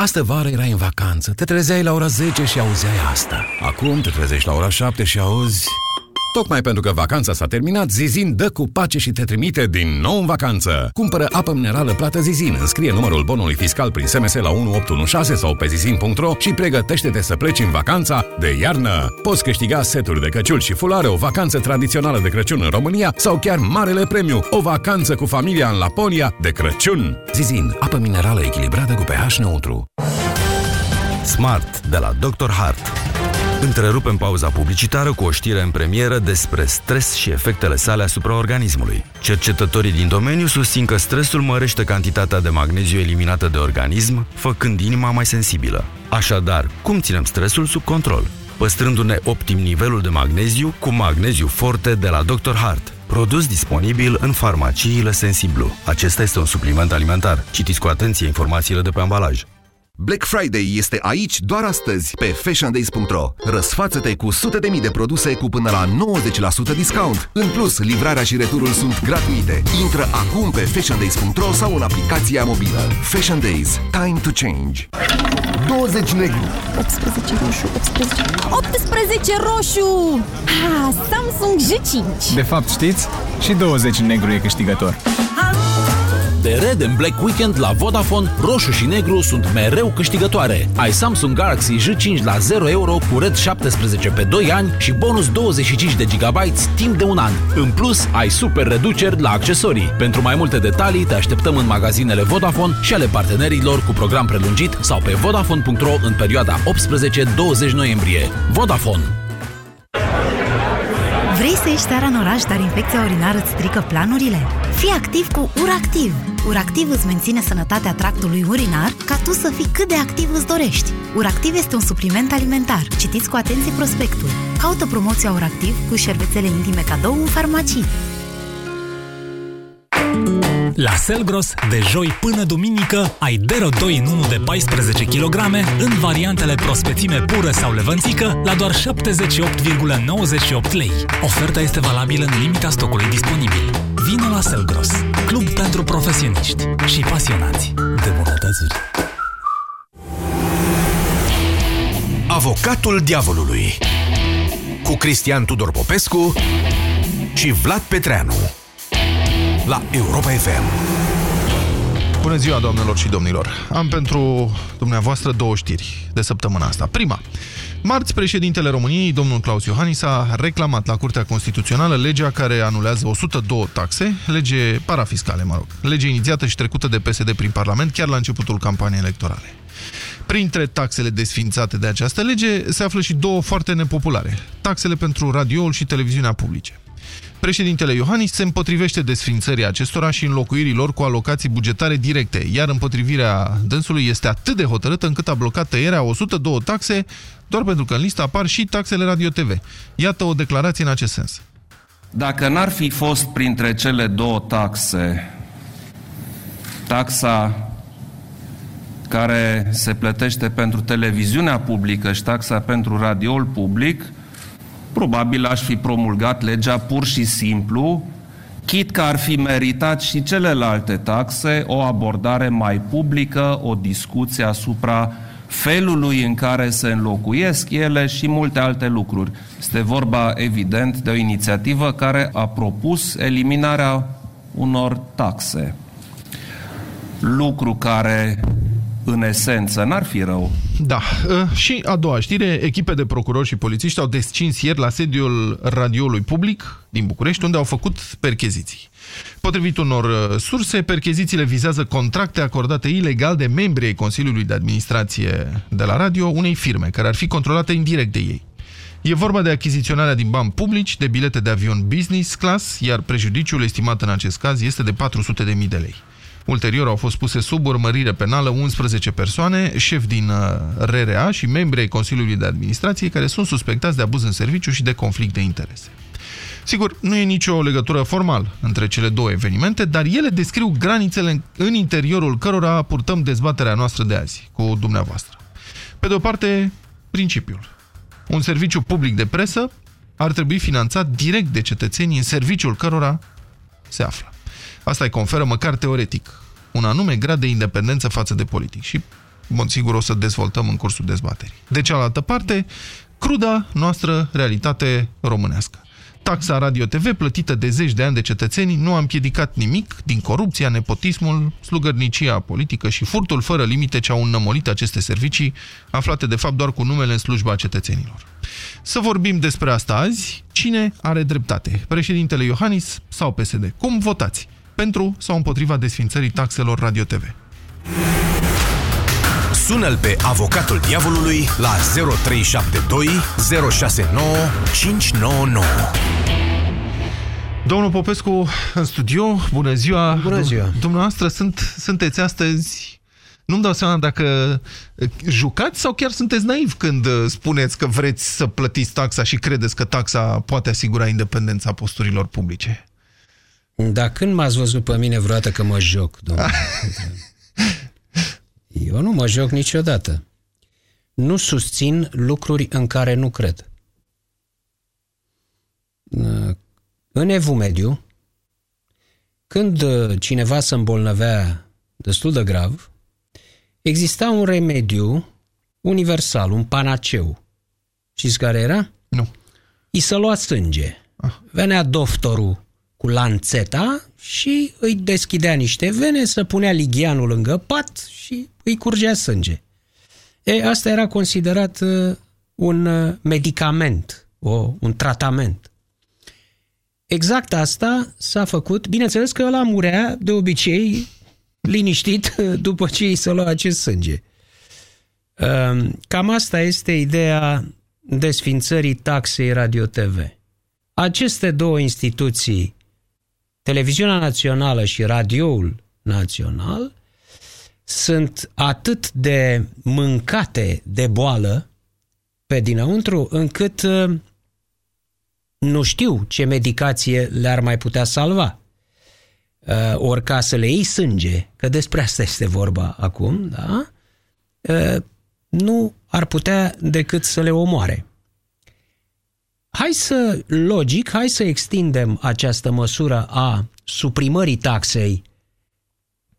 Astă vară erai în vacanță, te trezeai la ora 10 și auzeai asta. Acum te trezești la ora 7 și auzi... Tocmai pentru că vacanța s-a terminat, Zizin dă cu pace și te trimite din nou în vacanță. Cumpără apă minerală plată Zizin, înscrie numărul bonului fiscal prin SMS la 1816 sau pe zizin.ro și pregătește-te să pleci în vacanța de iarnă. Poți câștiga seturi de căciul și fulare, o vacanță tradițională de Crăciun în România sau chiar marele premiu, o vacanță cu familia în Laponia de Crăciun. Zizin, apă minerală echilibrată cu pH neutru. Smart de la Dr. Hart. Întrerupem pauza publicitară cu o știre în premieră despre stres și efectele sale asupra organismului. Cercetătorii din domeniu susțin că stresul mărește cantitatea de magneziu eliminată de organism, făcând inima mai sensibilă. Așadar, cum ținem stresul sub control? Păstrându-ne optim nivelul de magneziu cu magneziu forte de la Dr. Hart. Produs disponibil în farmaciile Sensiblu. Acesta este un supliment alimentar. Citiți cu atenție informațiile de pe ambalaj. Black Friday este aici doar astăzi pe fashiondays.ro. Răsfață-te cu sute de mii de produse cu până la 90% discount. În plus, livrarea și returul sunt gratuite. Intră acum pe fashiondays.ro sau în aplicația mobilă. Fashion Days. Time to change. 20 negru. 18 roșu, 18... 18 roșu! Ah, Samsung J5. De fapt, știți? Și 20 negru e câștigător. De red în Black Weekend la Vodafone, roșu și negru sunt mereu câștigătoare. Ai Samsung Galaxy J5 la 0 euro cu red 17 pe 2 ani și bonus 25 de GB timp de un an. În plus, ai super reduceri la accesorii. Pentru mai multe detalii, te așteptăm în magazinele Vodafone și ale partenerilor cu program prelungit sau pe vodafone.ro în perioada 18-20 noiembrie. Vodafone. Vrei să ieși seara în oraș, dar infecția urinară îți strică planurile? Fii activ cu URACTIV! URACTIV îți menține sănătatea tractului urinar ca tu să fii cât de activ îți dorești. URACTIV este un supliment alimentar. Citiți cu atenție prospectul. Caută promoția URACTIV cu șervețele intime cadou în farmacii. La Selgros, de joi până duminică, ai Dero 2 în 1 de 14 kg în variantele prospețime pură sau levănțică la doar 78,98 lei. Oferta este valabilă în limita stocului disponibil. Vino la Selgros, club pentru profesioniști și pasionați de bunătățuri. Avocatul diavolului cu Cristian Tudor Popescu și Vlad Petreanu la Europa FM. Bună ziua, doamnelor și domnilor! Am pentru dumneavoastră două știri de săptămâna asta. Prima, marți președintele României, domnul Claus Iohannis, a reclamat la Curtea Constituțională legea care anulează 102 taxe, lege parafiscale, mă rog, lege inițiată și trecută de PSD prin Parlament chiar la începutul campaniei electorale. Printre taxele desfințate de această lege se află și două foarte nepopulare, taxele pentru radioul și televiziunea publice. Președintele Iohannis se împotrivește desfințării acestora și înlocuirii lor cu alocații bugetare directe, iar împotrivirea dânsului este atât de hotărâtă încât a blocat tăierea 102 taxe, doar pentru că în listă apar și taxele Radio-TV. Iată o declarație în acest sens. Dacă n-ar fi fost printre cele două taxe taxa care se plătește pentru televiziunea publică și taxa pentru radioul public, probabil aș fi promulgat legea pur și simplu, chit că ar fi meritat și celelalte taxe o abordare mai publică, o discuție asupra felului în care se înlocuiesc ele și multe alte lucruri. Este vorba, evident, de o inițiativă care a propus eliminarea unor taxe. Lucru care în esență, n-ar fi rău. Da. Ă, și a doua știre, echipe de procurori și polițiști au descins ieri la sediul radioului public din București, unde au făcut percheziții. Potrivit unor ă, surse, perchezițiile vizează contracte acordate ilegal de membrii ai Consiliului de Administrație de la radio unei firme, care ar fi controlate indirect de ei. E vorba de achiziționarea din bani publici de bilete de avion business class, iar prejudiciul estimat în acest caz este de 400.000 de lei. Ulterior au fost puse sub urmărire penală 11 persoane, șef din uh, RRA și membri ai Consiliului de Administrație care sunt suspectați de abuz în serviciu și de conflict de interese. Sigur, nu e nicio legătură formală între cele două evenimente, dar ele descriu granițele în interiorul cărora purtăm dezbaterea noastră de azi cu dumneavoastră. Pe de o parte, principiul. Un serviciu public de presă ar trebui finanțat direct de cetățenii în serviciul cărora se află. Asta îi conferă măcar teoretic un anume grad de independență față de politic. Și în mod sigur o să dezvoltăm în cursul dezbaterii. De cealaltă parte, cruda noastră realitate românească. Taxa Radio-TV plătită de zeci de ani de cetățeni nu a împiedicat nimic din corupția, nepotismul, slugărnicia politică și furtul fără limite ce au înnămolit aceste servicii, aflate de fapt doar cu numele în slujba cetățenilor. Să vorbim despre asta azi. Cine are dreptate? Președintele Iohannis sau PSD? Cum votați? Pentru sau împotriva desfințării taxelor Radio-TV? Sună-l pe avocatul diavolului la 0372 069 599. Domnul Popescu, în studio, bună ziua! Bună ziua! Dumneavoastră sunt, sunteți astăzi... Nu-mi dau seama dacă jucați sau chiar sunteți naiv când spuneți că vreți să plătiți taxa și credeți că taxa poate asigura independența posturilor publice. Dar când m-ați văzut pe mine vreodată că mă joc, domnule? Eu nu mă joc niciodată. Nu susțin lucruri în care nu cred. În evul mediu, când cineva se îmbolnăvea destul de grav, exista un remediu universal, un panaceu. Știți care era? Nu. I se lua sânge. Ah. Venea doctorul cu lanțeta și îi deschidea niște vene, să punea ligianul lângă pat și îi curgea sânge. E, asta era considerat uh, un uh, medicament, o, un tratament. Exact asta s-a făcut. Bineînțeles că ăla murea de obicei liniștit după ce îi se lua acest sânge. Uh, cam asta este ideea desfințării taxei Radio-TV. Aceste două instituții televiziunea națională și radioul național sunt atât de mâncate de boală pe dinăuntru, încât uh, nu știu ce medicație le-ar mai putea salva. Uh, ori ca să le iei sânge, că despre asta este vorba acum, da? Uh, nu ar putea decât să le omoare. Hai să, logic, hai să extindem această măsură a suprimării taxei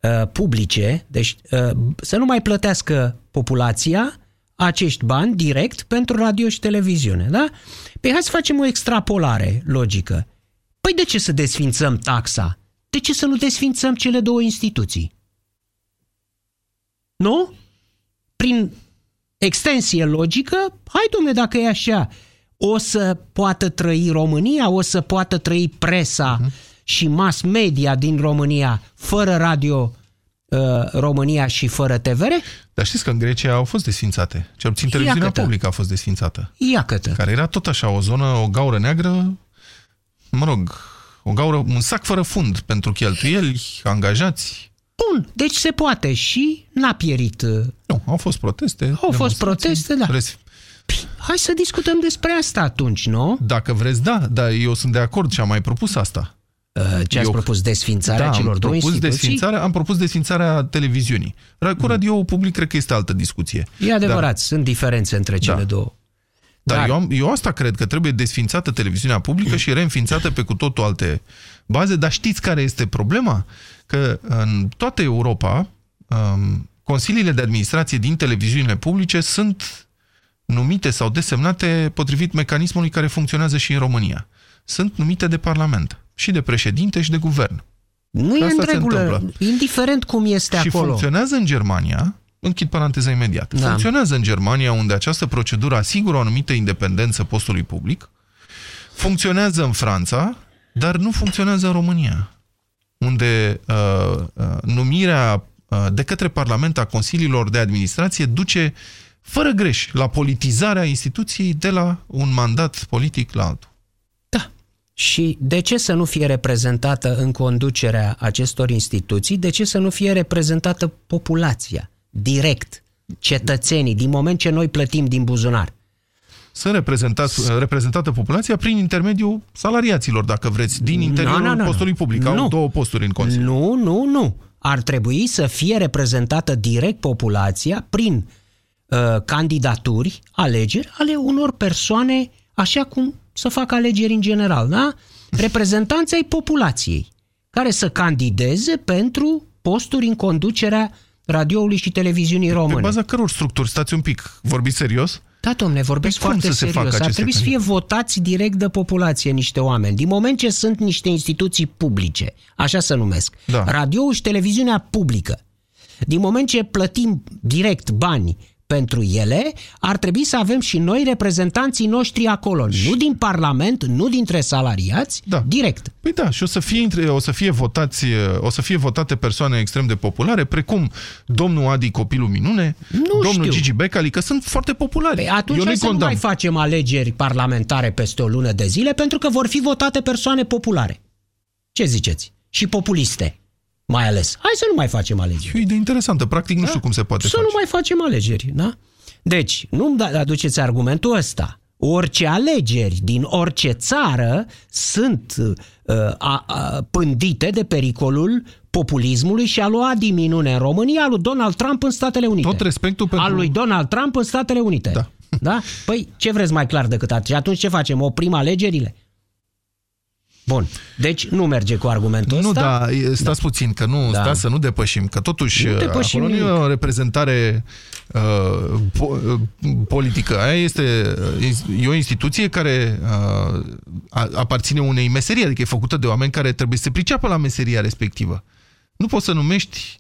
uh, publice, deci uh, să nu mai plătească populația acești bani direct pentru radio și televiziune, da? Păi hai să facem o extrapolare logică. Păi de ce să desfințăm taxa? De ce să nu desfințăm cele două instituții? Nu? Prin extensie logică, hai domne dacă e așa, o să poată trăi România, o să poată trăi presa uh-huh. și mass media din România fără radio uh, România și fără TVR? Dar știți că în Grecia au fost desfințate. Cel puțin televiziunea Iacătă. publică a fost desfințată. Iacătă. Care era tot așa, o zonă, o gaură neagră, mă rog, o gaură, un sac fără fund pentru cheltuieli, angajați. Bun, deci se poate și n-a pierit. Uh, nu, au fost proteste. Au fost proteste, da. Păi, hai să discutăm despre asta atunci, nu? Dacă vreți, da, dar eu sunt de acord și am mai propus asta. Uh, ce ați eu, propus? Desfințarea da, celor două propus instituții? Desfințarea, am propus desfințarea televiziunii. Cu radio public cred că este altă discuție. E adevărat, dar, sunt diferențe între cele da. două. Dar, dar eu, am, eu asta cred, că trebuie desfințată televiziunea publică și reînființată pe cu totul alte baze, dar știți care este problema? Că în toată Europa, um, consiliile de administrație din televiziunile publice sunt numite sau desemnate potrivit mecanismului care funcționează și în România. Sunt numite de Parlament și de președinte și de guvern. Nu e în regulă, indiferent cum este și acolo. Și funcționează în Germania, închid paranteza imediat, da. funcționează în Germania unde această procedură asigură o anumită independență postului public, funcționează în Franța, dar nu funcționează în România, unde uh, uh, numirea uh, de către Parlament a Consiliilor de Administrație duce fără greș, la politizarea instituției de la un mandat politic la altul. Da. Și de ce să nu fie reprezentată în conducerea acestor instituții? De ce să nu fie reprezentată populația, direct, cetățenii, din moment ce noi plătim din buzunar? Sunt reprezentată populația prin intermediul salariaților, dacă vreți, din interiorul no, no, no, postului public. Nu. Au două posturi în Consiliu. Nu, nu, nu. Ar trebui să fie reprezentată direct populația prin Uh, candidaturi, alegeri ale unor persoane, așa cum să facă alegeri în general, da? Reprezentanții ai populației, care să candideze pentru posturi în conducerea radioului și televiziunii române. Pe baza căror structuri? Stați un pic, vorbiți serios? Da, domne, vorbesc Păi cum foarte să se facă serios. Ar aceste trebui să fie votați direct de populație niște oameni. Din moment ce sunt niște instituții publice, așa se numesc, Da. radioul și televiziunea publică, din moment ce plătim direct bani pentru ele, ar trebui să avem și noi reprezentanții noștri acolo. Nu din Parlament, nu dintre salariați, Da. direct. Păi da, și o să fie, între- o să fie votați, o să fie votate persoane extrem de populare, precum domnul Adi Copilul Minune, domnul știu. Gigi Becali, că sunt foarte populari. Păi atunci Eu hai nu-i să nu condamn. mai facem alegeri parlamentare peste o lună de zile, pentru că vor fi votate persoane populare. Ce ziceți? Și populiste, mai ales. Hai să nu mai facem alegeri. E o idee interesantă. Practic nu știu cum se poate Să face. nu mai facem alegeri, da? Deci, nu-mi da- aduceți argumentul ăsta. Orice alegeri din orice țară sunt uh, a, a, pândite de pericolul populismului și a lui Adi Minune în România, al lui Donald Trump în Statele Unite. Tot respectul pentru... Al lui Donald Trump în Statele Unite. Da. da? Păi, ce vreți mai clar decât atât? Și atunci ce facem? Oprim alegerile? Bun. Deci nu merge cu argumentul Nu, ăsta. da, e- stați puțin, că nu, Da. stați să nu depășim, că totuși Nu depășim acolo nu e nimic. o reprezentare uh, po, uh, politică. Aia este uh, e o instituție care uh, a- aparține unei meserii, adică e făcută de oameni care trebuie să se priceapă la meseria respectivă. Nu poți să numești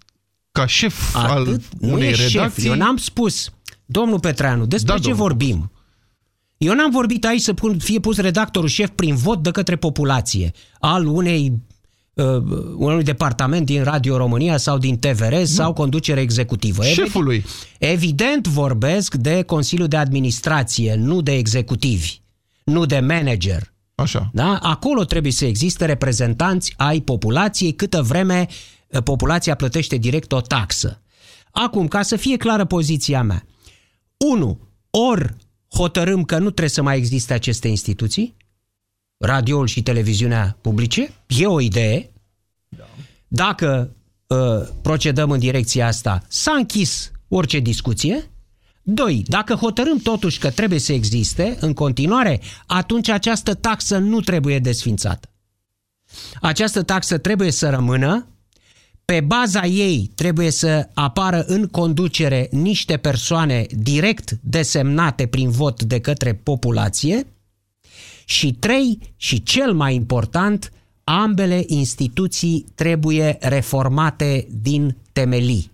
ca șef al Atât nu unei e șef. redacții... Eu n-am spus, domnul Petreanu, despre Da, ce domnul vorbim? Eu n-am vorbit aici să pun, fie pus redactorul șef prin vot de către populație al unei uh, unui departament din Radio România sau din TVR sau conducere executivă. Șefului. Evident vorbesc de Consiliul de Administrație, nu de executivi, nu de manager. Așa. Da? Acolo trebuie să existe reprezentanți ai populației câtă vreme eh, populația plătește direct o taxă. Acum, ca să fie clară poziția mea. 1. Ori hotărâm că nu trebuie să mai existe aceste instituții, radioul și televiziunea publice, e o idee. Dacă uh, procedăm în direcția asta, s-a închis orice discuție. Doi, dacă hotărâm totuși că trebuie să existe în continuare, atunci această taxă nu trebuie desfințată. Această taxă trebuie să rămână, pe baza ei trebuie să apară în conducere niște persoane direct desemnate prin vot de către populație și trei, și cel mai important, ambele instituții trebuie reformate din temelii.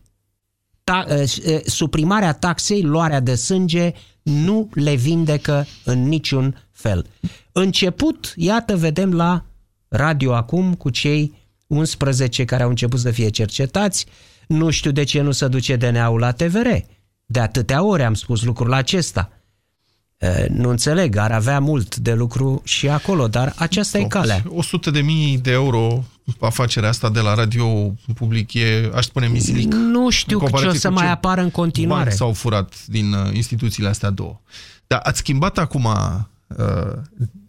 Ta, eh, eh, suprimarea taxei, luarea de sânge, nu le vindecă în niciun fel. Început, iată, vedem la radio acum cu cei 11 care au început să fie cercetați. Nu știu de ce nu se duce DNA-ul la TVR. De atâtea ori am spus lucrul acesta. Eh, Nu înțeleg, ar avea mult de lucru și acolo, dar aceasta e calea. 100 de mii de euro afacerea asta de la radio public e, aș spune, mizilic. Nu știu În comparație ce o să cu mai ce apară în continuare. Bani s-au furat din uh, instituțiile astea două. Dar ați schimbat acum uh,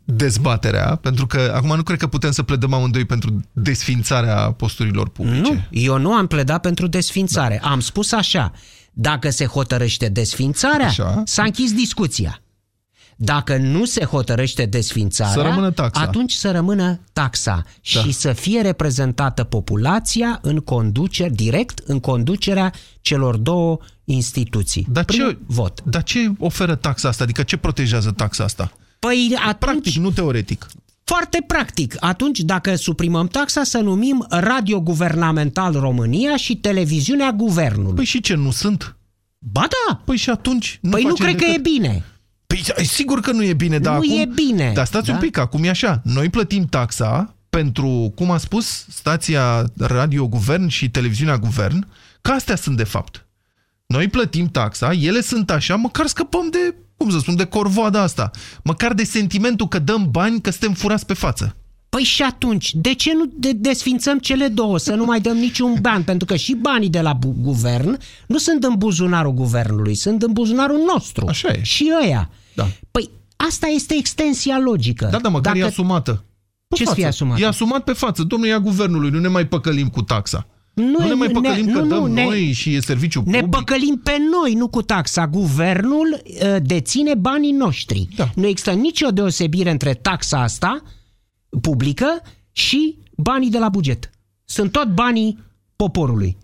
dezbaterea, pentru că acum nu cred că putem să pledăm amândoi pentru desfințarea posturilor publice. Nu, eu nu am pledat pentru desfințare. Da. Am spus așa, dacă se hotărăște desfințarea, Așa. s-a închis discuția. Dacă nu se hotărăște desfințarea, Să rămână taxa. atunci să rămână taxa Da. și să fie reprezentată populația în conducere, direct în conducerea celor două instituții. Dar Prin ce, vot. dar ce oferă taxa asta? Adică ce protejează taxa asta? Păi atunci, Practic, nu teoretic. Foarte practic. Atunci, dacă suprimăm taxa, să numim Radio Guvernamental România și Televiziunea Guvernului. Păi și ce, nu sunt? Ba da! Păi și atunci... Nu Păi nu facem cred că decât- e bine. Păi sigur că nu e bine, dar Nu acum... e bine, Dar stați da? un pic, acum e așa. Noi plătim taxa pentru, cum a spus, stația Radio Guvern și televiziunea Guvern, că astea sunt de fapt. Noi plătim taxa, ele sunt așa, măcar scăpăm de, cum să spun, de corvoada asta. Măcar de sentimentul că dăm bani, că suntem furați pe față. Păi și atunci, de ce nu de- desfințăm cele două, să nu mai dăm niciun ban? Pentru că și banii de la bu- guvern nu sunt în buzunarul guvernului, sunt în buzunarul nostru. Așa e. Și ăia. Da. Păi asta este extensia logică. Da, da, măcar Dacă... e asumată. Pe Ce să fie față. asumat? E asumat pe față. Domnule, ia guvernului, nu ne mai păcălim cu taxa. Nu, nu ne mai păcălim că nu, dăm ne- noi și e serviciu Ne public. păcălim pe noi, nu cu taxa. Guvernul uh, deține banii noștri. Da. Nu există nicio deosebire între taxa asta publică și banii de la buget. Sunt tot banii poporului.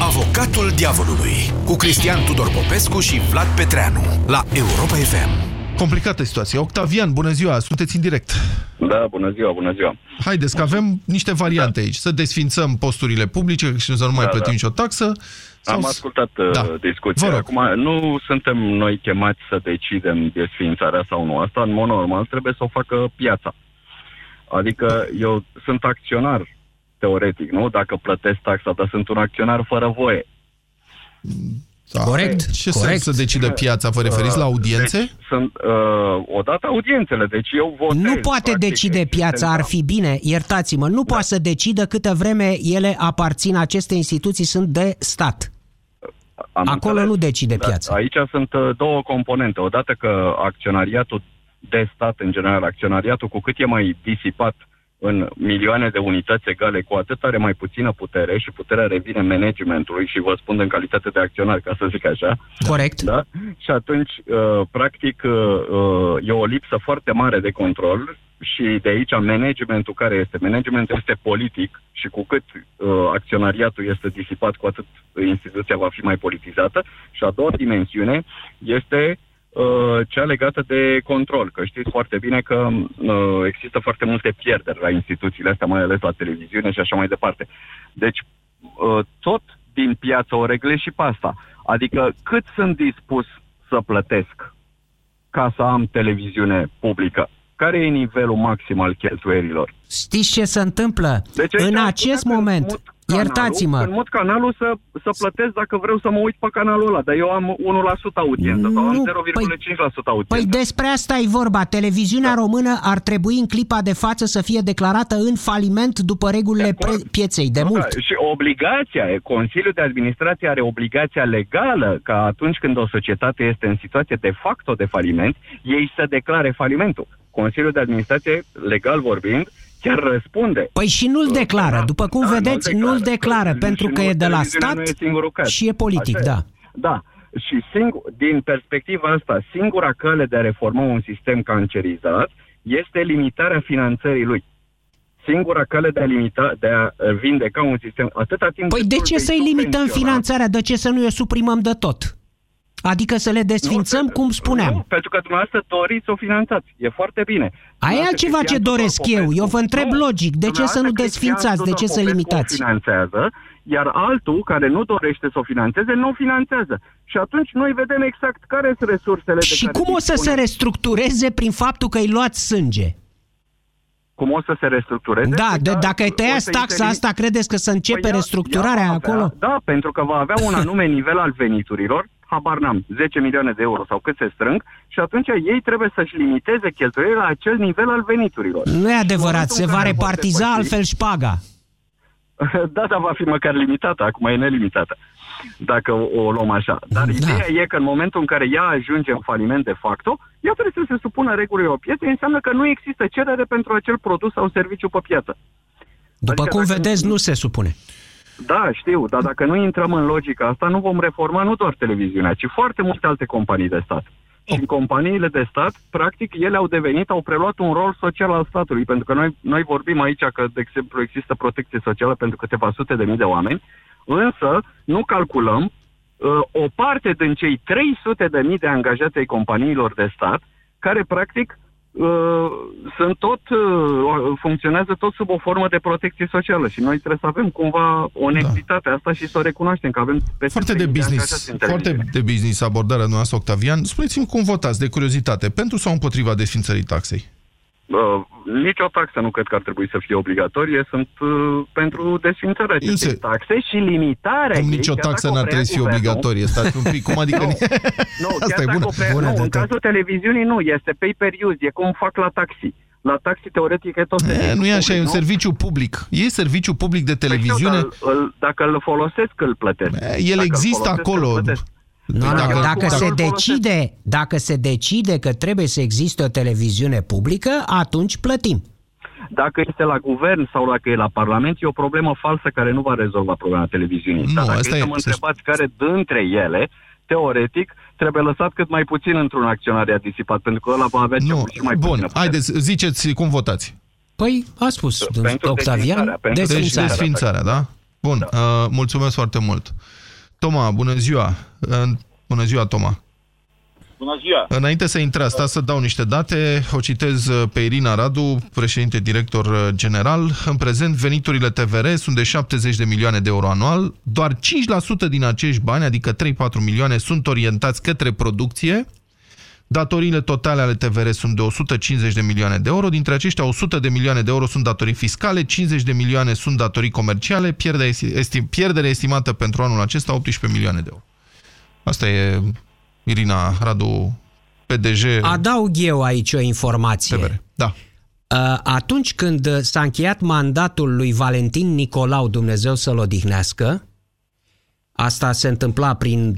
Avocatul Diavolului cu Cristian Tudor Popescu și Vlad Petreanu la Europa FM. Complicată situație. Octavian, bună ziua, sunteți în direct. Da, bună ziua, bună ziua. Haideți că avem niște variante da. aici. Să desfințăm posturile publice și să nu mai Da, plătim da. nicio taxă. Sau... Am ascultat uh, Da. discuția. Vă rog. Acum, nu suntem noi chemați să decidem desființarea sau nu. Asta, în mod normal, trebuie să o facă piața. Adică eu sunt acționar, teoretic, nu? Dacă plătesc taxa, dar sunt un acționar fără voie. Da. Corect, Ce corect. să decide piața? Vă referiți la audiențe? Deci, sunt uh, odată audiențele, deci eu votez. Nu poate practic, decide piața, ar fi bine, iertați-mă, nu poate să decidă câtă vreme ele aparțin, aceste instituții sunt de stat. Am Acolo înțeles. nu decide Da, piața. Aici sunt uh, două componente. Odată că acționariatul de stat, în general, acționariatul, cu cât e mai disipat în milioane de unități egale, cu atât are mai puțină putere și puterea revine managementului și vă spun în calitate de acționar, ca să zic așa. Corect. Da? Și atunci, uh, practic, uh, uh, e o lipsă foarte mare de control și de aici managementul care este? Managementul este politic și cu cât uh, acționariatul este disipat, cu atât instituția va fi mai politizată. Și a doua dimensiune este uh, cea legată de control, că știți foarte bine că uh, există foarte multe pierderi la instituțiile astea, mai ales la televiziune și așa mai departe. Deci, uh, tot din piață o reglez și pe asta. Adică cât sunt dispus să plătesc ca să am televiziune publică? Care e nivelul maxim al cheltuierilor? Știți ce se întâmplă? Deci aici în am acest putea să moment, mut canalul, iertați-mă, Când mut canalul să, să plătesc dacă vreau să mă uit pe canalul ăla, dar eu am 1% audiență sau am Nu, 0,5% audiență. Păi despre asta e vorba. Televiziunea română ar trebui în clipa de față să fie declarată în faliment după regulile pre- pieței de mult. Da, și obligația, Consiliul de Administrație are obligația legală ca atunci când o societate este în situație de facto de faliment, ei să declare falimentul. Consiliul de Administrație, legal vorbind, chiar răspunde. Păi și nu-l declară. După cum Da, vedeți, nu-l nu-l declară. declară, Și pentru nu- că e de la televiziunea stat nu e singurul caz. și e politic, Așa da. Da. Și singur, din perspectiva asta, singura cale de a reforma un sistem cancerizat este limitarea finanțării lui. Singura cale de a limita, de a uh, vindeca un sistem atâta timp Păi cât de tu ce îi să-i limităm subvenționa- finanțarea? De ce să nu o suprimăm de tot? Adică să le desfințăm, cum spuneam. Nu, pentru că dumneavoastră doriți să o finanțați. E foarte bine. Aia e Dumneavoastră, altceva ce Cristian Tudor doresc eu. Popescu- Eu vă întreb Nu, logic. De ce să nu dumneavoastră, desfințați? De Cristian ce să Tudor Popescu limitați? o finanțează, iar altul care nu dorește să o finanțeze, nu o finanțează. Și atunci noi vedem exact care sunt resursele de Și care cum o să se dispunem. restructureze prin faptul că îi luați sânge? Cum o să se restructureze? Da, Păi de, da, dacă îi o tăiați să taxa intervin- asta, credeți că să începe Păi ea- restructurarea ea va avea- acolo? Da, pentru că va avea un anume nivel al veniturilor, habar n-am, 10 milioane de euro sau cât se strâng, și atunci ei trebuie să-și limiteze cheltuielile la acel nivel al veniturilor. Nu e adevărat, momentul se în va care vor repartiza depăși- altfel șpaga. da, dar va fi măcar limitată, acum e nelimitată, dacă o, o luăm așa. Dar da. ideea e că în momentul în care ea ajunge în faliment de facto, ea trebuie să se supună regulilor pieței, înseamnă că nu există cerere pentru acel produs sau serviciu pe piață. După Adică cum dacă- vedeți, nu se supune. Da, știu, dar dacă nu intrăm în logica asta, nu vom reforma nu doar televiziunea, ci foarte multe alte companii de stat. Și în companiile de stat, practic, ele au devenit, au preluat un rol social al statului, pentru că noi, noi vorbim aici că, de exemplu, există protecție socială pentru câteva sute de mii de oameni, însă nu calculăm uh, o parte din cei 300 de mii de angajați ai companiilor de stat, care, practic, uh, sunt tot, uh, funcționează tot sub o formă de protecție socială și noi trebuie să avem cumva onestitatea asta și să o recunoaștem că avem peste Foarte de 30 business, angajați în foarte televiziune. de business abordarea noastră, Octavian. Spuneți-mi cum votați, de curiozitate, pentru sau împotriva desfințării taxei? Uh, nici o taxă nu cred că ar trebui să fie obligatorie, sunt uh, pentru desfințarea acestei Însă- taxe și limitarea Cum ei, nicio chiar taxă dacă o n-ar preia trebui să fie guvernul. obligatorie. Stați un pic, cum adică... Nu, Asta chiar e dacă bună. o prea, Bună nu, de în tot. cazul televiziunii nu, este pay-per-use, e cum fac la taxi. La taxi, teoretic, e tot E, serviciu nu e așa, e un public, nu? serviciu public. E serviciu public de televiziune. Păi știu, dar îl- dacă îl folosesc, îl plătesc. El Dacă îl există folosesc, acolo. Îl plătesc. Nu, Păi dacă, dacă- dacă, dacă se îl decide, dacă se decide că trebuie să existe o televiziune publică, atunci plătim. Dacă este la guvern sau dacă e la parlament, e o problemă falsă care nu va rezolva problema televiziunii. Nu, Dar dacă asta e e- să mă să- întrebați care dintre ele, teoretic, trebuie lăsat cât mai puțin într-un acționariat disipat, pentru că ăla va avea cel Nu, puțin mai bun, puțină putere. haideți, ziceți cum votați. Păi, a spus Pentru Octavian, desfințarea, pentru Deci desfințarea. desfințarea, da? Bun, uh, mulțumesc foarte mult. Toma, bună ziua! Bună ziua, Toma! Bună ziua! Înainte să intrați, stați să dau niște date. O citez pe Irina Radu, președinte director general. În prezent, veniturile TVR sunt de 70 de milioane de euro anual. Doar 5% din acești bani, adică 3-4 milioane, sunt orientați către producție. Datoriile totale ale TVR sunt de 150 de milioane de euro. Dintre aceștia, 100 de milioane de euro sunt datorii fiscale, 50 de milioane sunt datorii comerciale, pierdere, estim, pierdere estimată pentru anul acesta 18 milioane de euro. Asta e Irina Radu, PDG... Adaug eu aici o informație. TVR. Da. Uh, atunci când s-a încheiat mandatul lui Valentin Nicolau, Dumnezeu să-l odihnească, asta se întâmpla prin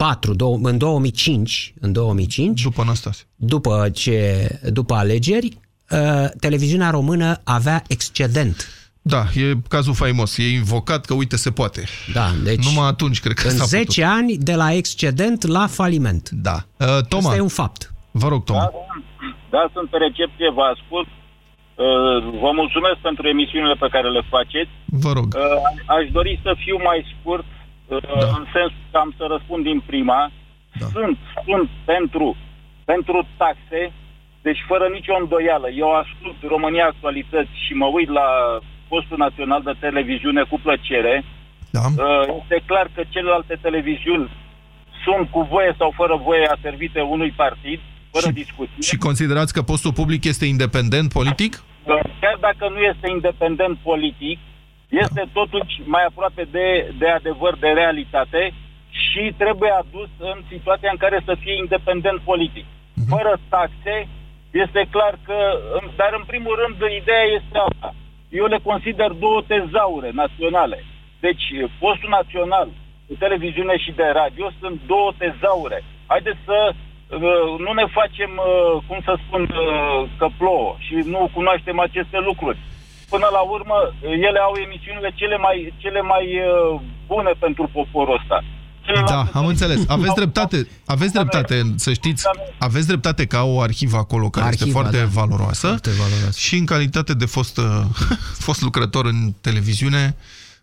2004, în 2005, în 2005, după Anastase. După, ce, după alegeri, uh, televiziunea română avea excedent. Da, e cazul faimos. E invocat că, uite, se poate. Da, deci... Numai atunci, cred că În s-a 10 putut. ani, de la excedent la faliment. Da. Uh, Toma. Asta e un fapt. Vă rog, Toma. Da, da, sunt pe recepție, vă ascult. Uh, Vă mulțumesc pentru emisiunile pe care le faceți. Vă rog. Uh, Aș dori să fiu mai scurt, uh, în sens că am să răspund din prima. Sunt, sunt pentru, pentru taxe, deci fără nicio îndoială. Eu ascult România Actualități și mă uit la postul național de televiziune cu plăcere. Da. Uh, Este clar că celelalte televiziuni sunt cu voie sau fără voie aservite unui partid, fără discuție. Și considerați că postul public este independent politic? Chiar dacă nu este independent politic, este totuși mai aproape de, de adevăr, de realitate și trebuie adus în situația în care să fie independent politic. Fără taxe, este clar că, dar în primul rând, ideea este asta. Eu le consider două tezaure naționale. Deci, postul național de televiziune și de radio sunt două tezaure. Haideți să uh, nu ne facem, uh, cum să spun, uh, că plouă și nu cunoaștem aceste lucruri. Până la urmă, ele au emisiunile cele mai, cele mai bune pentru poporul ăsta. Da, am înțeles. Aveți dreptate, aveți dreptate, să știți, aveți dreptate că au o arhivă acolo care Arhiva, este foarte da. valoroasă. Foarte valoroasă. Și în calitate de fost, uh, fost lucrător în televiziune,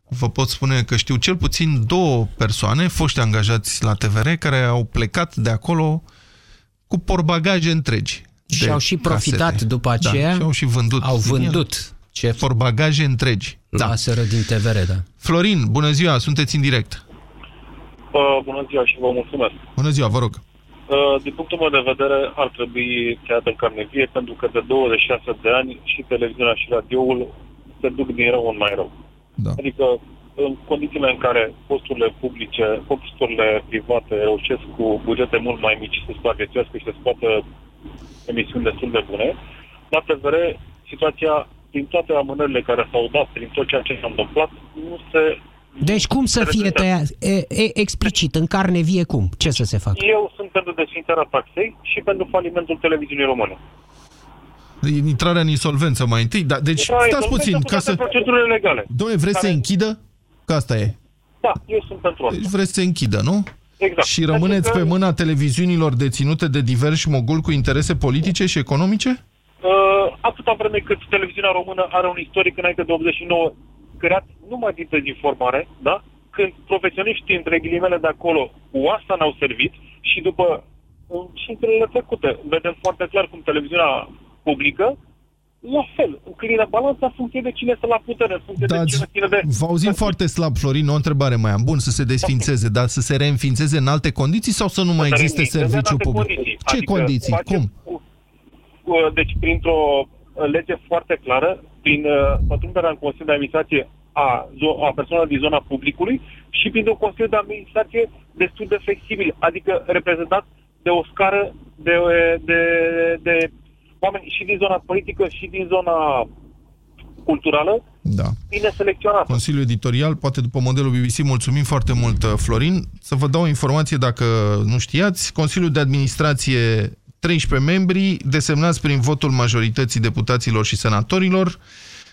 vă pot spune că știu cel puțin două persoane, foști angajați la TVR, care au plecat de acolo cu porbagaje întregi. Și de au și profitat casete. după aceea. Da, și au și vândut. Au din ele. vândut. Ce porbagaje întregi. Da. Laseră din TVR, da. Florin, bună ziua, sunteți în direct. Uh, bună ziua și vă mulțumesc. Bună ziua, vă rog. Uh, din punctul meu de vedere, ar trebui creat în carne vie, pentru că de 26 de ani și televiziunea și radioul se duc din rău în mai rău. Da. Adică, în condițiile în care posturile publice, posturile private reușesc cu bugete mult mai mici să supraviețuiască și să scoată emisiuni destul de bune, la TVR situația, prin toate amânările care s-au dat, prin tot ceea ce s-a întâmplat, nu se Deci cum să fie tăiat? E, e, explicit, în carne vie cum? Ce să se facă? Eu sunt pentru desfințarea taxei și pentru falimentul televiziunii române. Intrarea în insolvență mai întâi. Da, deci Intrarea în stați puțin. insolvență Ca cu toate să... procedurile legale. Dom'le, vreți Care- să închidă? Că asta e. Da, eu sunt pentru asta. Deci vreți să închidă, nu? Exact. Și rămâneți Pentru pe că, mâna televiziunilor deținute de diversi mogul cu interese politice și economice? Uh, atâta vreme cât televiziunea română are un istoric înainte de 89 creat numai din dezinformare, da? Când profesioniștii între ghilimele de acolo cu asta ne-au servit și după în cifrele trecute vedem foarte clar cum televiziunea publică la fel, înclină balanța în funcție de cine este la putere, în funcție Da, de cine ține de... vă auzim foarte slab, Florin, o întrebare mai am. Bun, să se desfințeze, dar să se reînființeze în alte condiții sau să nu mai Să existe reînființeze în serviciu alte public? condiții. Ce Adică condiții? facem Cum? Cu- cu- Deci, printr-o lege foarte clară, prin uh, pătrunderea în Consiliul de Administrație a, zo- a persoanelor din zona publicului și printr-un Consiliu de Administrație destul de flexibil, adică reprezentat de o scară de, de, de oameni și din zona politică și din zona culturală, Da. bine selecționată. Consiliul Editorial, poate după modelul BBC. Mulțumim foarte mult, uh, Florin. Să vă dau o informație dacă nu știați. Consiliul de Administrație, 13 membri, desemnați prin votul majorității deputaților și senatorilor.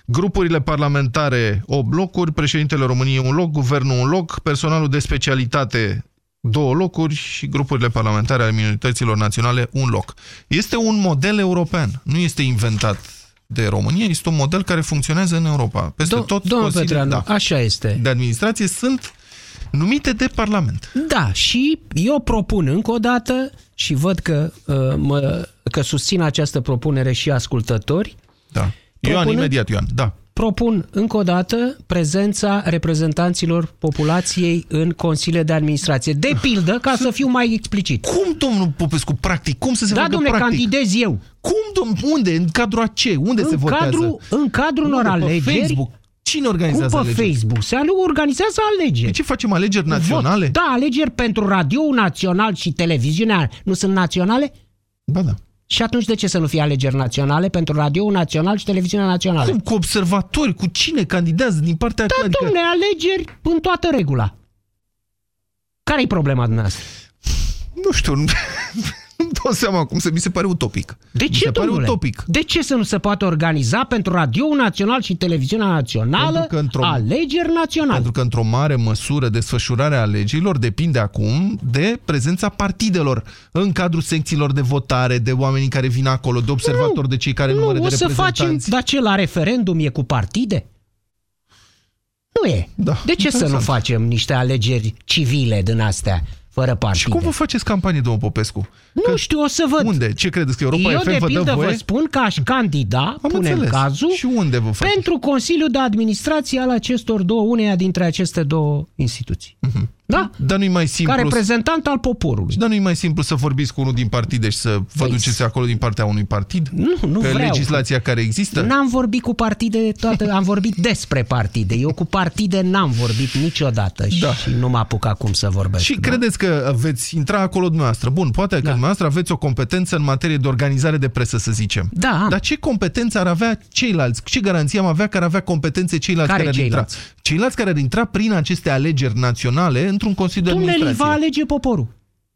Grupurile parlamentare, 8 locuri, președintele României un loc, guvernul un loc, personalul de specialitate două locuri și grupurile parlamentare ale minorităților naționale un loc. Este un model european, nu este inventat de România, este un model care funcționează în Europa. Peste Do- tot domnul consilii- Petreanu, așa este. de administrație sunt Numite de Parlament. Da, și eu propun încă o dată și văd că, uh, mă, că susțin această propunere și ascultători. Da. Ioan, Propunând- imediat, Ioan. Da. Propun încă o dată prezența reprezentanților populației în consiliile de administrație. De pildă, ca să fiu mai explicit. Cum, domnul Popescu, practic? Cum să se da, facă domnule, practic? candidez eu. Cum, domn, unde? În cadrul a ce? Unde în se votează? Cadrul, în cadrul unor Unde? Pe alegeri. Facebook? Cine organizează cum pe alegeri? Facebook? Se ale- organizează alegeri. De ce facem alegeri naționale? Vot. Da, alegeri pentru radio național și televiziunea nu sunt naționale? Ba da. Și atunci de ce să nu fie alegeri naționale pentru radio național și televiziunea națională? Cum? Cu observatori? Cu cine candidează din partea... Da, adică... domnule, alegeri în toată regula. Care-i problema dumneavoastră? Nu știu, nu nu dau seama cum să mi se pare utopic. De mi ce, se pare domnule? utopic. De ce să nu se poate organiza pentru Radio Național și Televiziunea Națională Pentru că într-o- alegeri naționale? Pentru că într-o mare măsură desfășurarea alegerilor depinde acum de prezența partidelor în cadrul secțiilor de votare, de oamenii care vin acolo, de observatori, de cei care numără nu, de o să facem, reprezentanți. dar ce, la referendum e cu partide? Nu e. Da, de ce să nu interesant. facem niște alegeri civile din astea, fără partide? Și cum vă faceți campanie, domnul Popescu? Nu știu, o să văd. Unde? Ce credeți că Europa Eu, FM de vă dă pildă, voie? vă spun că aș candida, Am punem înțeles. cazul, Și unde vă faceți? pentru Consiliul de Administrație al acestor două, uneia dintre aceste două instituții. Da? Dar nu-i mai simplu... Ca reprezentant al poporului. Dar nu-i mai simplu să vorbiți cu unul din partide și să vă Păi, duceți acolo din partea unui partid? Nu, nu Pe vreau. legislația care există? N-am vorbit cu partide toată, am vorbit despre partide. Eu cu partide n-am vorbit niciodată Da. și nu mă apuc acum să vorbesc. Și credeți că veți intra acolo dumneavoastră? Bun, poate că Da. dumneavoastră aveți o competență în materie de organizare de presă, să zicem. Da. Dar ce competență ar avea ceilalți? Ce garanție am avea că ar avea competențe ceilalți Care care, ceilalți? ar intra? Ceilalți care ar intra prin aceste alegeri naționale într-un Consiliu de Tunelii Administrație. va alege poporul.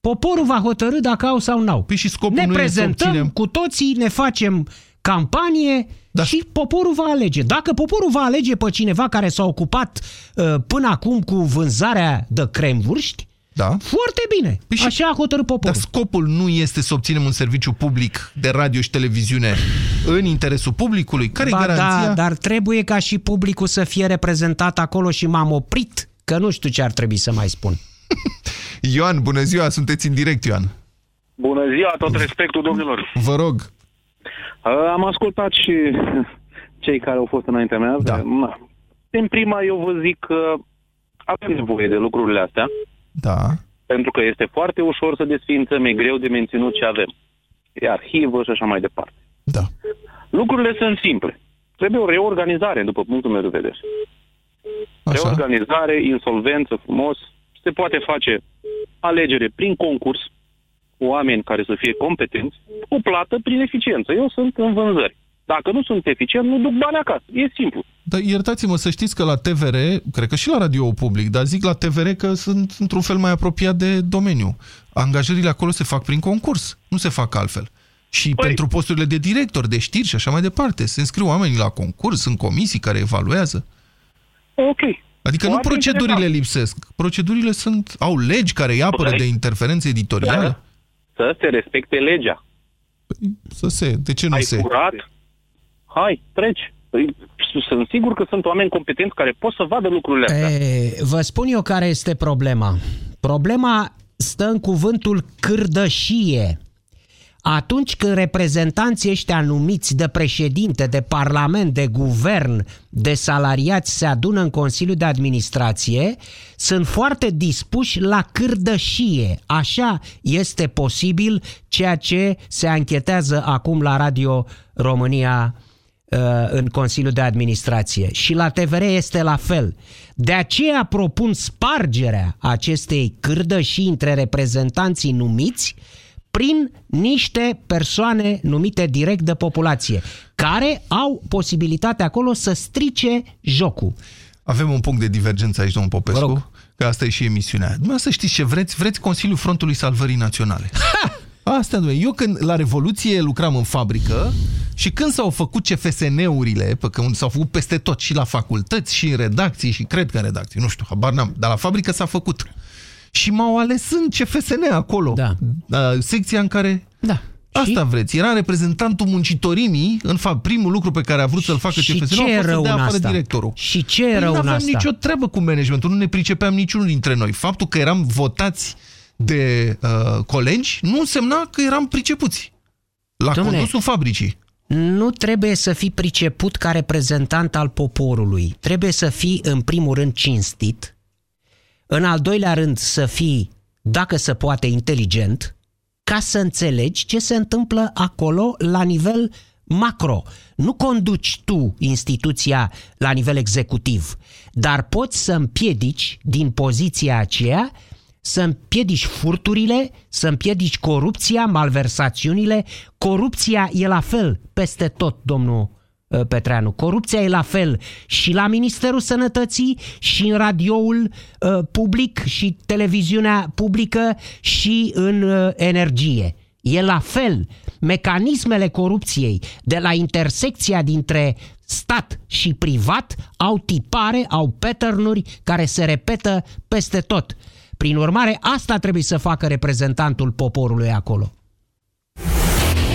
Poporul va hotărâ dacă au sau n-au. Păi și scopul ne nu e să prezentăm obținem- cu toții, ne facem campanie Da. și poporul va alege. Dacă poporul va alege pe cineva care s-a ocupat uh, până acum cu vânzarea de cremvurști, Da. foarte bine. Păi și- Așa a hotărât poporul. Dar scopul nu este să obținem un serviciu public de radio și televiziune în interesul publicului? Care e Ba garanția? da, dar trebuie ca și publicul să fie reprezentat acolo și m-am oprit, că nu știu ce ar trebui să mai spun. Ioan, bună ziua, sunteți în direct, Ioan. Bună ziua, tot respectul domnilor. Vă rog. Uh, Am ascultat și cei care au fost înaintea mea. Da. Na. În prima, eu vă zic că avem nevoie de lucrurile astea, Da. pentru că este foarte ușor să desfințăm, e greu de menținut ce avem. E arhivă și așa mai departe. Da. Lucrurile sunt simple. Trebuie o reorganizare, după punctul meu de vedere. Așa. Reorganizare, insolvență, frumos. Se poate face alegere prin concurs, cu oameni care să fie competenți, cu plată prin eficiență. Eu sunt în vânzări. Dacă nu sunt eficient, nu duc bani acasă. E simplu. Dar iertați-mă să știți că la TVR, cred că și la radio public, dar zic la TVR că sunt într-un fel mai apropiat de domeniu. Angajările acolo se fac prin concurs, nu se fac altfel. Și păi... pentru posturile de director, de știri și așa mai departe. Se înscriu oamenii la concurs, sunt comisii care evaluează. Ok. Adică nu Foarte procedurile interesant. lipsesc. Procedurile sunt, au legi care îi apără Corect. de interferențe editoriale. Da. Să se respecte legea. Să se, de ce nu Ai se? curat? Hai, treci. Păi, Sunt sigur că sunt oameni competenți care pot să vadă lucrurile astea. E, vă spun eu care este problema. Problema stă în cuvântul cârdășie. Atunci când reprezentanții ăștia numiți de președinte, de parlament, de guvern, de salariați se adună în Consiliul de Administrație, sunt foarte dispuși la cârdășie. Așa este posibil ceea ce se anchetează acum la Radio România uh, în Consiliul de Administrație. Și la TVR este la fel. De aceea propun spargerea acestei cârdășii între reprezentanții numiți prin niște persoane numite direct de populație, care au posibilitatea acolo să strice jocul. Avem un punct de divergență aici, domnul Popescu, Vă rog. că asta e și emisiunea. Dumneavoastră știți ce vreți? Vreți Consiliul Frontului Salvării Naționale. Asta, domnule. Eu când la Revoluție lucram în fabrică și când s-au făcut CFSN-urile, pe când s-au făcut peste tot și la facultăți și în redacții și cred că în redacții, nu știu, habar n-am, dar la fabrică s-a făcut. Și m-au ales în CFSN acolo. Da. Uh, secția în care Da. Asta vreți. Era reprezentantul muncitorimii, în fapt, primul lucru pe care a vrut să-l facă Și CFSN ce a e fost să rău dea în afară asta? directorul. Și ce e Păi rău în n-aveam asta? nicio treabă cu managementul, nu ne pricepeam niciunul dintre noi. Faptul că eram votați de uh, colegi nu însemna că eram pricepuți la Dom'le, condusul fabricii. Nu trebuie să fii priceput ca reprezentant al poporului. Trebuie să fii, în primul rând, cinstit. În al doilea rând, să fii, dacă se poate, inteligent, ca să înțelegi ce se întâmplă acolo la nivel macro. Nu conduci tu instituția la nivel executiv, dar poți să împiedici din poziția aceea să împiedici furturile, să împiedici corupția, malversațiunile. Corupția e la fel peste tot, domnul uh, Petreanu. Corupția e la fel și la Ministerul Sănătății, și în radioul uh, public, și televiziunea publică, și în uh, energie. E la fel. Mecanismele corupției de la intersecția dintre stat și privat au tipare, au pattern care se repetă peste tot. Prin urmare, asta trebuie să facă reprezentantul poporului acolo.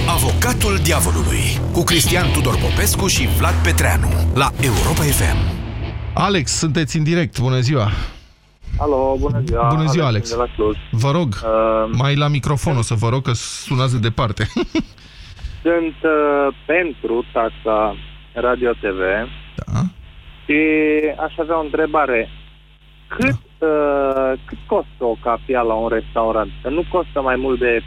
Avocatul diavolului cu Cristian Tudor Popescu și Vlad Petreanu la Europa FM. Alex, sunteți în direct. Bună ziua! Alo, bună ziua! Bună ziua, Alex! De la Cluj. Vă rog, Uh, mai la microfon o să vă rog, că sunați de departe. Sunt uh, pentru taxa Radio TV da. și aș avea o întrebare. Cât, Da. uh, cât costă o cafea la un restaurant? Că nu costă mai mult de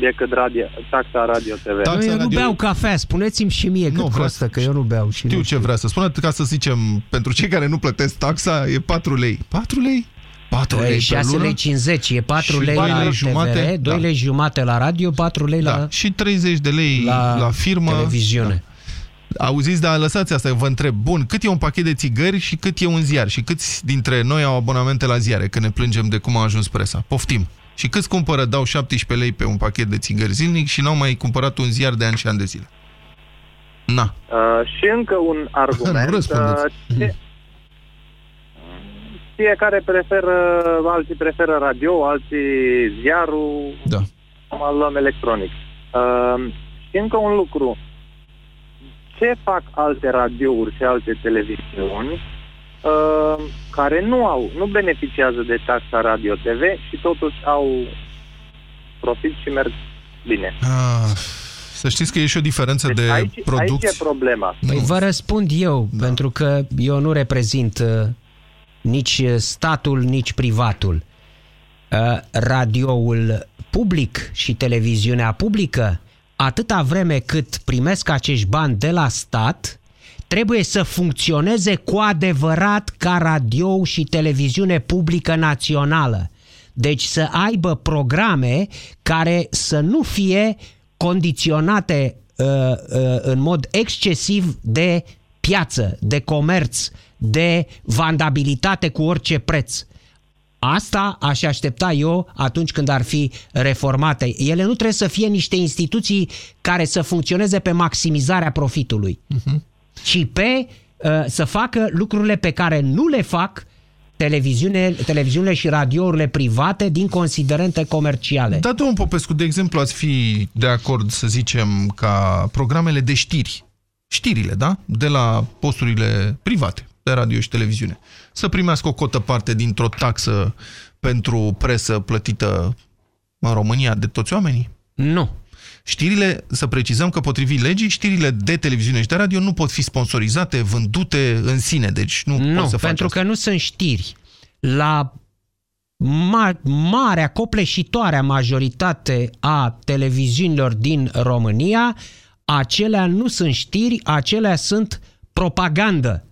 decât radio, taxa Radio TV. Da, eu nu beau cafea, spuneți-mi și mie cât Nu, vreau costă, că eu nu beau. Și Știu nu ce vrea să spună, ca să zicem, pentru cei care nu plătesc taxa, e 4 lei. 4 lei? 4 lei pe 6 lună? lei 50, e 4 Și lei doi la lei TVR, jumate, 2 da. lei jumate la radio, 4 lei Da, la și 30 de lei la, la firmă. televiziune. Da. Auziți, dar lăsați asta, vă întreb. Bun, cât e un pachet de țigări și cât e un ziar? Și câți dintre noi au abonamente la ziare, că ne plângem de cum a ajuns presa? Poftim. Și câți cumpără, dau 17 lei pe un pachet de țigări zilnic și n-au mai cumpărat un ziar de ani și ani de zile? Na. Uh, și încă un argument. Nu răspundeți. uh, ce- fiecare preferă, alții preferă radio, alții ziarul, da. am luăm electronic. Uh, și încă un lucru. Ce fac alte radiouri și alte televiziuni uh, care nu au, nu beneficiază de taxa Radio TV și totuși au profit și merg bine. Ah, să știți că e și o diferență de Aici, aici producție. e problema. Păi vă răspund eu, da. pentru că eu nu reprezint uh, nici statul, nici privatul. Uh, radioul public și televiziunea publică, atâta vreme cât primesc acești bani de la stat, trebuie să funcționeze cu adevărat ca radio și televiziune publică națională. Deci să aibă programe care să nu fie condiționate uh, uh, în mod excesiv de piață, de comerț, de vandabilitate cu orice preț. Asta aș aștepta eu atunci când ar fi reformate. Ele nu trebuie să fie niște instituții care să funcționeze pe maximizarea profitului, uh-huh. ci pe uh, să facă lucrurile pe care nu le fac televiziune, televiziunile și radiourile private din considerente comerciale. Da, domnul Popescu, de exemplu, ați fi de acord, să zicem, ca programele de știri, știrile, da? De la posturile private, de radio și televiziune, să primească o cotă parte dintr-o taxă pentru presă plătită în România de toți oamenii? Nu. Știrile, să precizăm că potrivit legii, știrile de televiziune și de radio nu pot fi sponsorizate, vândute în sine, deci nu, Nu, pot să faci pentru asta. că nu sunt știri. La ma- marea, copleșitoarea majoritate a televiziunilor din România, acelea nu sunt știri, acelea sunt propagandă.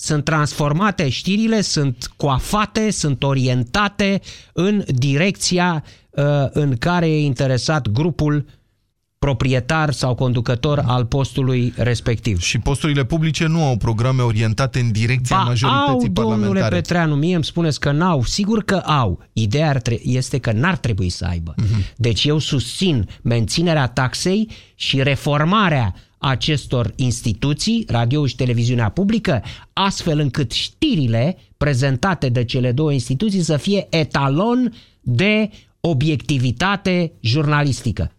Sunt transformate știrile, sunt coafate, sunt orientate în direcția uh, în care e interesat grupul proprietar sau conducător al postului respectiv. Și posturile publice nu au programe orientate în direcția Ba, majorității au, domnule parlamentare. Petreanu, mie îmi spuneți că n-au. Sigur că au. Ideea ar tre- este că n-ar trebui să aibă. Uh-huh. Deci eu susțin menținerea taxei și reformarea acestor instituții, radio și televiziunea publică, astfel încât știrile prezentate de cele două instituții să fie etalon de obiectivitate jurnalistică.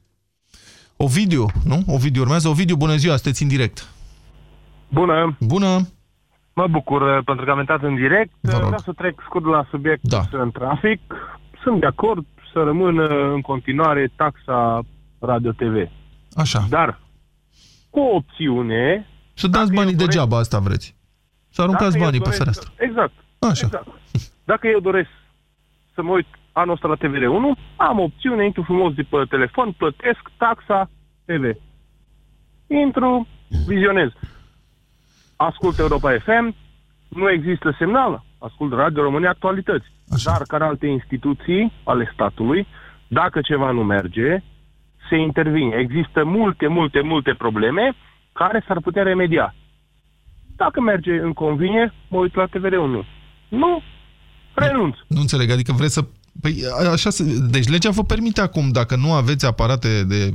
Ovidiu, nu? Ovidiu urmează. Ovidiu, bună ziua, sunteți în direct. Bună! Bună! Mă bucur uh, pentru că am intrat în direct. Vreau să trec scurt la subiect da. în trafic. Sunt de acord să rămână în continuare taxa Radio TV. Așa. Dar cu o opțiune... Să dați banii doresc, degeaba, asta vreți. Să aruncați dacă eu banii pe doresc- fereastră. Exact. Așa. Exact. Dacă eu doresc să mă uit anul ăsta la TVR1, am opțiune, intru frumos de pe telefon, plătesc taxa TV. Intru, vizionez. Ascult Europa FM, nu există semnal, ascult Radio România Actualități. Așa. Dar, ca în alte instituții ale statului, dacă ceva nu merge, se intervine. Există multe, multe, multe probleme care s-ar putea remedia. Dacă merge în convine, mă uit la TVR1. Nu, renunț. Nu înțeleg, adică vreți să... Păi, a- așa, se- deci legea vă permite acum, dacă nu aveți aparate de...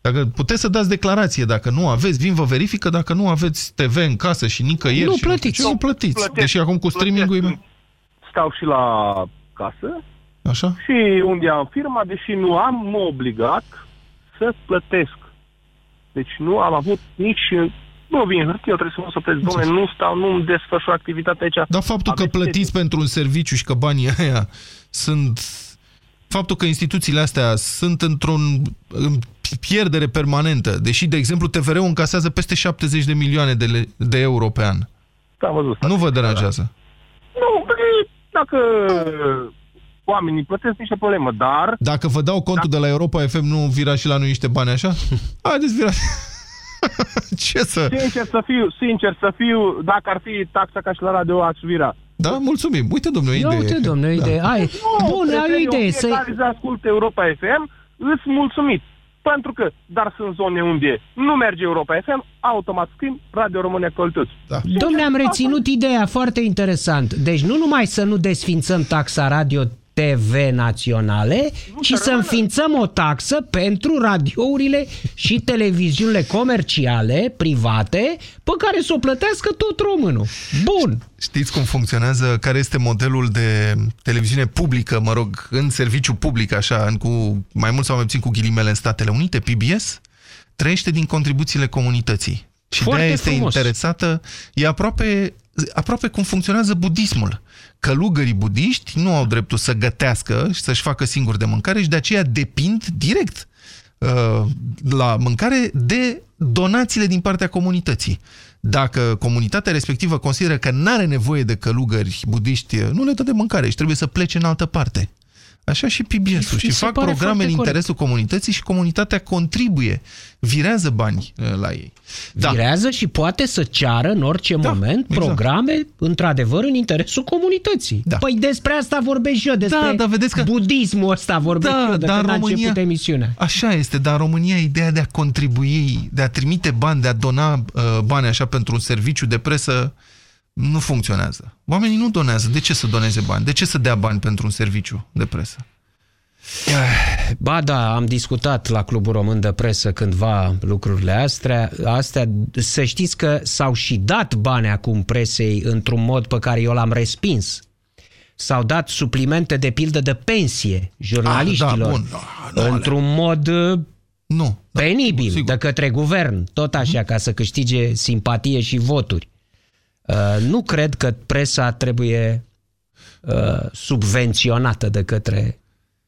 Dacă puteți să dați declarație, dacă nu aveți, vin vă verifică, dacă nu aveți TV în casă și nicăieri... Nu și plătiți. ce, Nu plătiți. Plătesc. Deși acum cu streaming-ul e... Stau și la casă Așa? și unde am firma, deși nu am, mă obligat să plătesc. Deci nu am avut nici... Nu vine hârtie, eu trebuie să mă să plătesc. Dom'le, nu stau, nu-mi desfășor activitatea aici. Dar faptul că plătiți pentru un serviciu și că banii aia sunt... Faptul că instituțiile astea sunt într-un în pierdere permanentă, deși, de exemplu, TVR-ul încasează peste 70 de milioane de, le, de euro pe an. Da, am văzut. Nu vă deranjează? Nu, e- dacă oamenii plătesc niște problemă, dar... Dacă vă dau contul de la Europa FM, nu vira și la noi niște bani așa? Haideți, vira. Ce să... Sincer să fiu, sincer să fiu, dacă ar fi taxa ca și la radio, aș vira. Da, mulțumim. Uite, domnule, o Ia idee. uite, domnule, o idee. Ai, bun, ai o idee. Să... Fiecare zi ascult Europa FM, îți mulțumit. Pentru că, dar sunt zone unde nu merge Europa FM, automat schimb Radio România Actualități. Da. Domnule, am reținut ideea foarte interesant. Deci nu numai să nu desfințăm taxa radio TV naționale, ci să înființăm o taxă pentru radiourile și televiziunile comerciale, private, pe care să o plătească tot românul. Bun! Știți cum funcționează, care este modelul de televiziune publică, mă rog, în serviciu public, așa, în cu, mai mult sau mai puțin cu ghilimele în Statele Unite, PBS, trăiește din contribuțiile comunității. Și Foarte de este frumos. interesată, e aproape, aproape cum funcționează budismul. Călugării budiști nu au dreptul să gătească și să-și facă singuri de mâncare și de aceea depind direct uh, la mâncare de donațiile din partea comunității. Dacă comunitatea respectivă consideră că nu are nevoie de călugări budiști, nu le dă de mâncare și trebuie să plece în altă parte. Așa și PBS-ul. Mi Și se fac pare programe în foarte corect. interesul comunității și comunitatea contribuie, virează bani uh, la ei. Da. Virează și poate să ceară în orice da, moment exact. programe, într-adevăr, în interesul comunității. Da. Păi despre asta vorbesc și eu, despre Da, dar vedeți că... budismul ăsta vorbesc Da, eu de dar când a România- început emisiunea. Așa este, dar în România ideea de a contribui, de a trimite bani, de a dona uh, bani așa pentru un serviciu de presă nu funcționează. Oamenii nu donează. De ce să doneze bani? De ce să dea bani pentru un serviciu de presă? Ba da, am discutat la Clubul Român de Presă cândva lucrurile astea. astea. Să știți că s-au și dat bani acum presei într-un mod pe care eu l-am respins. S-au dat suplimente de pildă de pensie jurnaliștilor. Ah, da, bun. într-un mod uh, nu, penibil de către guvern, tot așa, ca să câștige simpatie și voturi. Uh, nu cred că presa trebuie uh, subvenționată de către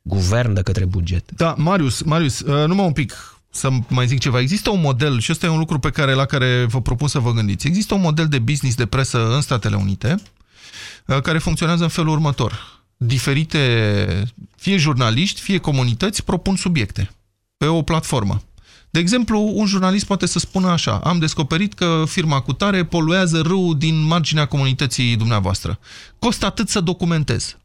guvern, de către buget. Da, Marius, Marius, uh, numai un pic să mai zic ceva. Există un model, și ăsta e un lucru pe care, la care vă propun să vă gândiți. Există un model de business de presă în Statele Unite uh, care funcționează în felul următor. Diferite, fie jurnaliști, fie comunități, propun subiecte pe o platformă. De exemplu, un jurnalist poate să spună așa, am descoperit că firma cu tare poluează râul din marginea comunității dumneavoastră. Costă atât să documentez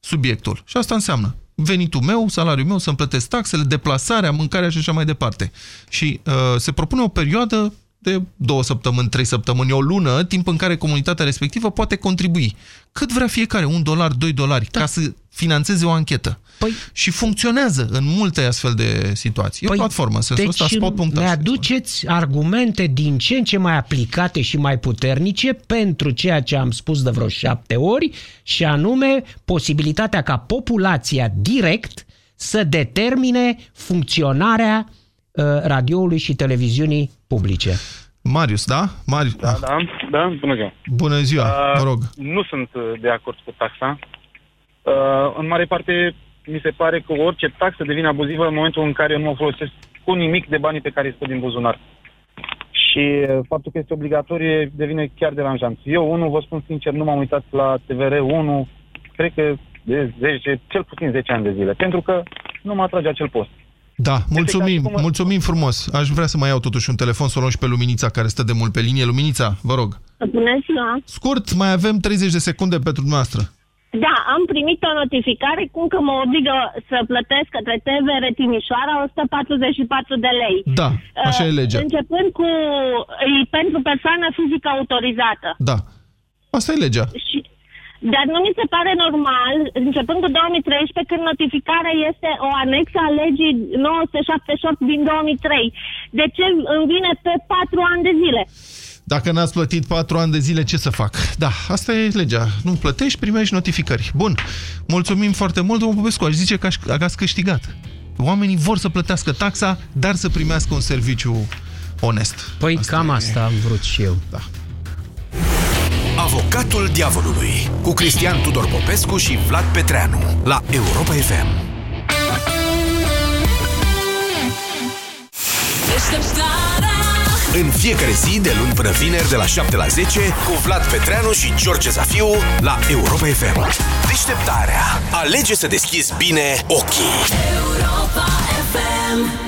subiectul. Și asta înseamnă venitul meu, salariul meu, să-mi plătesc taxele, deplasarea, mâncarea și așa mai departe. Și uh, se propune o perioadă de două săptămâni, trei săptămâni, o lună, timp în care comunitatea respectivă poate contribui. Cât vrea fiecare, un dolar, doi dolari, da. ca să financeze o anchetă. Păi, și funcționează în multe astfel de situații. E o platformă, în sensul deci ăsta, spot.ro. ne aduceți argumente din ce în ce mai aplicate și mai puternice pentru ceea ce am spus de vreo șapte ori și anume posibilitatea ca populația direct să determine funcționarea uh, radioului și televiziunii publice. Marius, da? Marius. Da, da, da, bună ziua. Bună ziua, mă rog. Nu sunt uh, de acord cu taxa. Uh, în mare parte, mi se pare că orice taxă devine abuzivă în momentul în care nu o folosesc cu nimic de banii pe care îi scot din buzunar. Și uh, faptul că este obligatorie devine chiar deranjant. Eu, unul, vă spun sincer, nu m-am uitat la TVR 1, cred că de 10, cel puțin 10 ani de zile, pentru că nu mă atrage acel post. Da, mulțumim, mulțumim frumos. Aș vrea să mai iau totuși un telefon, să o luăm și pe Luminița, care stă de mult pe linie. Luminița, vă rog. Bună ziua! Scurt, mai avem 30 de secunde pentru dumneavoastră. Da, am primit o notificare cum că mă obligă să plătesc către TVR Timișoara 144 de lei. Da, așa e legea. Uh, Începând cu e pentru persoană fizică autorizată. Da, asta e legea. Și, dar nu mi se pare normal, începând cu 2013, când notificarea este o anexă a legii 978 din 2003. De ce îmi vine pe 4 ani de zile? Dacă n-ați plătit 4 ani de zile, ce să fac? Da, asta e legea. Nu plătești, primești notificări. Bun, mulțumim foarte mult, domnul Popescu. Aș zice că ați câștigat. Oamenii vor să plătească taxa, dar să primească un serviciu onest. Păi asta cam e... asta am vrut și eu. Da. Avocatul diavolului cu Cristian Tudor Popescu și Vlad Petreanu la Europa FM. În fiecare zi, de luni până vineri, de la 7 la 10, cu Vlad Petreanu și George Zafiu la Europa FM. Deșteptarea. Alege să deschizi bine ochii. Europa FM.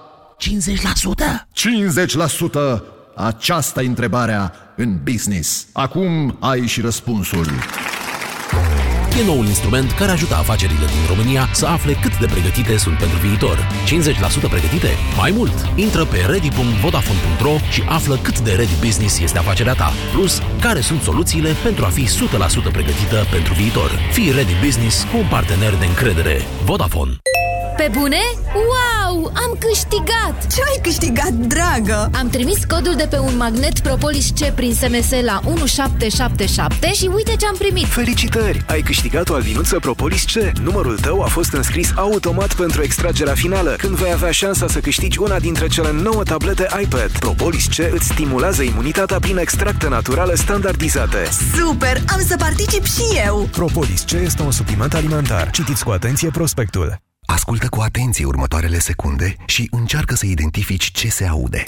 50%? 50%! Aceasta e întrebarea în business. Acum ai și răspunsul. E noul instrument care ajută afacerile din România să afle cât de pregătite sunt pentru viitor. 50% pregătite? Mai mult! Intră pe ready.vodafone.ro și află cât de ready business este afacerea ta. Plus, care sunt soluțiile pentru a fi 100% pregătită pentru viitor. Fii ready business cu un partener de încredere. Vodafone. Pe bune? Wow! Am câștigat! Ce ai câștigat, dragă? Am trimis codul de pe un magnet Propolis C prin SMS la 1777 și uite ce am primit! Felicitări! Ai câștigat o albinuță Propolis C. Numărul tău a fost înscris automat pentru extragerea finală, când vei avea șansa să câștigi una dintre cele 9 tablete iPad. Propolis C îți stimulează imunitatea prin extracte naturale standardizate. Super! Am să particip și eu! Propolis C este un supliment alimentar. Citiți cu atenție prospectul. Ascultă cu atenție următoarele secunde și încearcă să identifici ce se aude.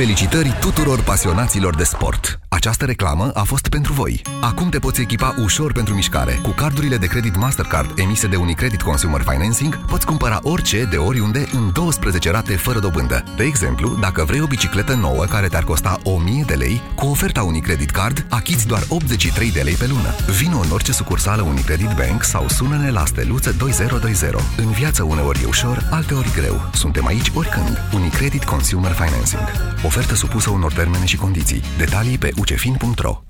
Felicitări tuturor pasionaților de sport! Această reclamă a fost pentru voi. Acum te poți echipa ușor pentru mișcare. Cu cardurile de credit Mastercard emise de Unicredit Consumer Financing, poți cumpăra orice de oriunde în 12 rate fără dobândă. De exemplu, dacă vrei o bicicletă nouă care te-ar costa 1000 de lei, cu oferta Unicredit Card achiți doar 83 de lei pe lună. Vino în orice sucursală Unicredit Bank sau sună-ne la steluță 2020. În viață uneori e ușor, alteori greu. Suntem aici oricând. Unicredit Consumer Financing. Ofertă supusă unor termene și condiții. Detalii pe ucefin.ro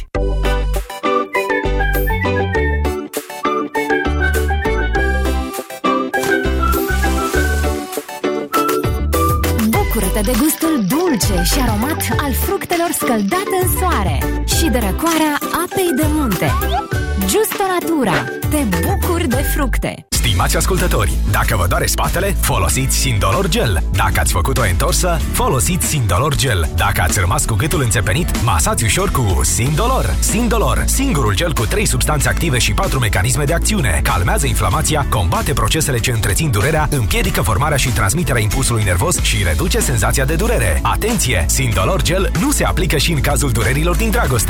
Bucură-te de gustul dulce și aromat al fructelor scăldate în soare și de răcoarea apei de munte. Justo Natura. Te bucuri de fructe. Stimați ascultători, dacă vă doare spatele, folosiți Sindolor Gel. Dacă ați făcut o întorsă, folosiți Sindolor Gel. Dacă ați rămas cu gâtul înțepenit, masați ușor cu Sindolor. Sindolor, singurul gel cu 3 substanțe active și 4 mecanisme de acțiune. Calmează inflamația, combate procesele ce întrețin durerea, împiedică formarea și transmiterea impulsului nervos și reduce senzația de durere. Atenție! Sindolor Gel nu se aplică și în cazul durerilor din dragoste.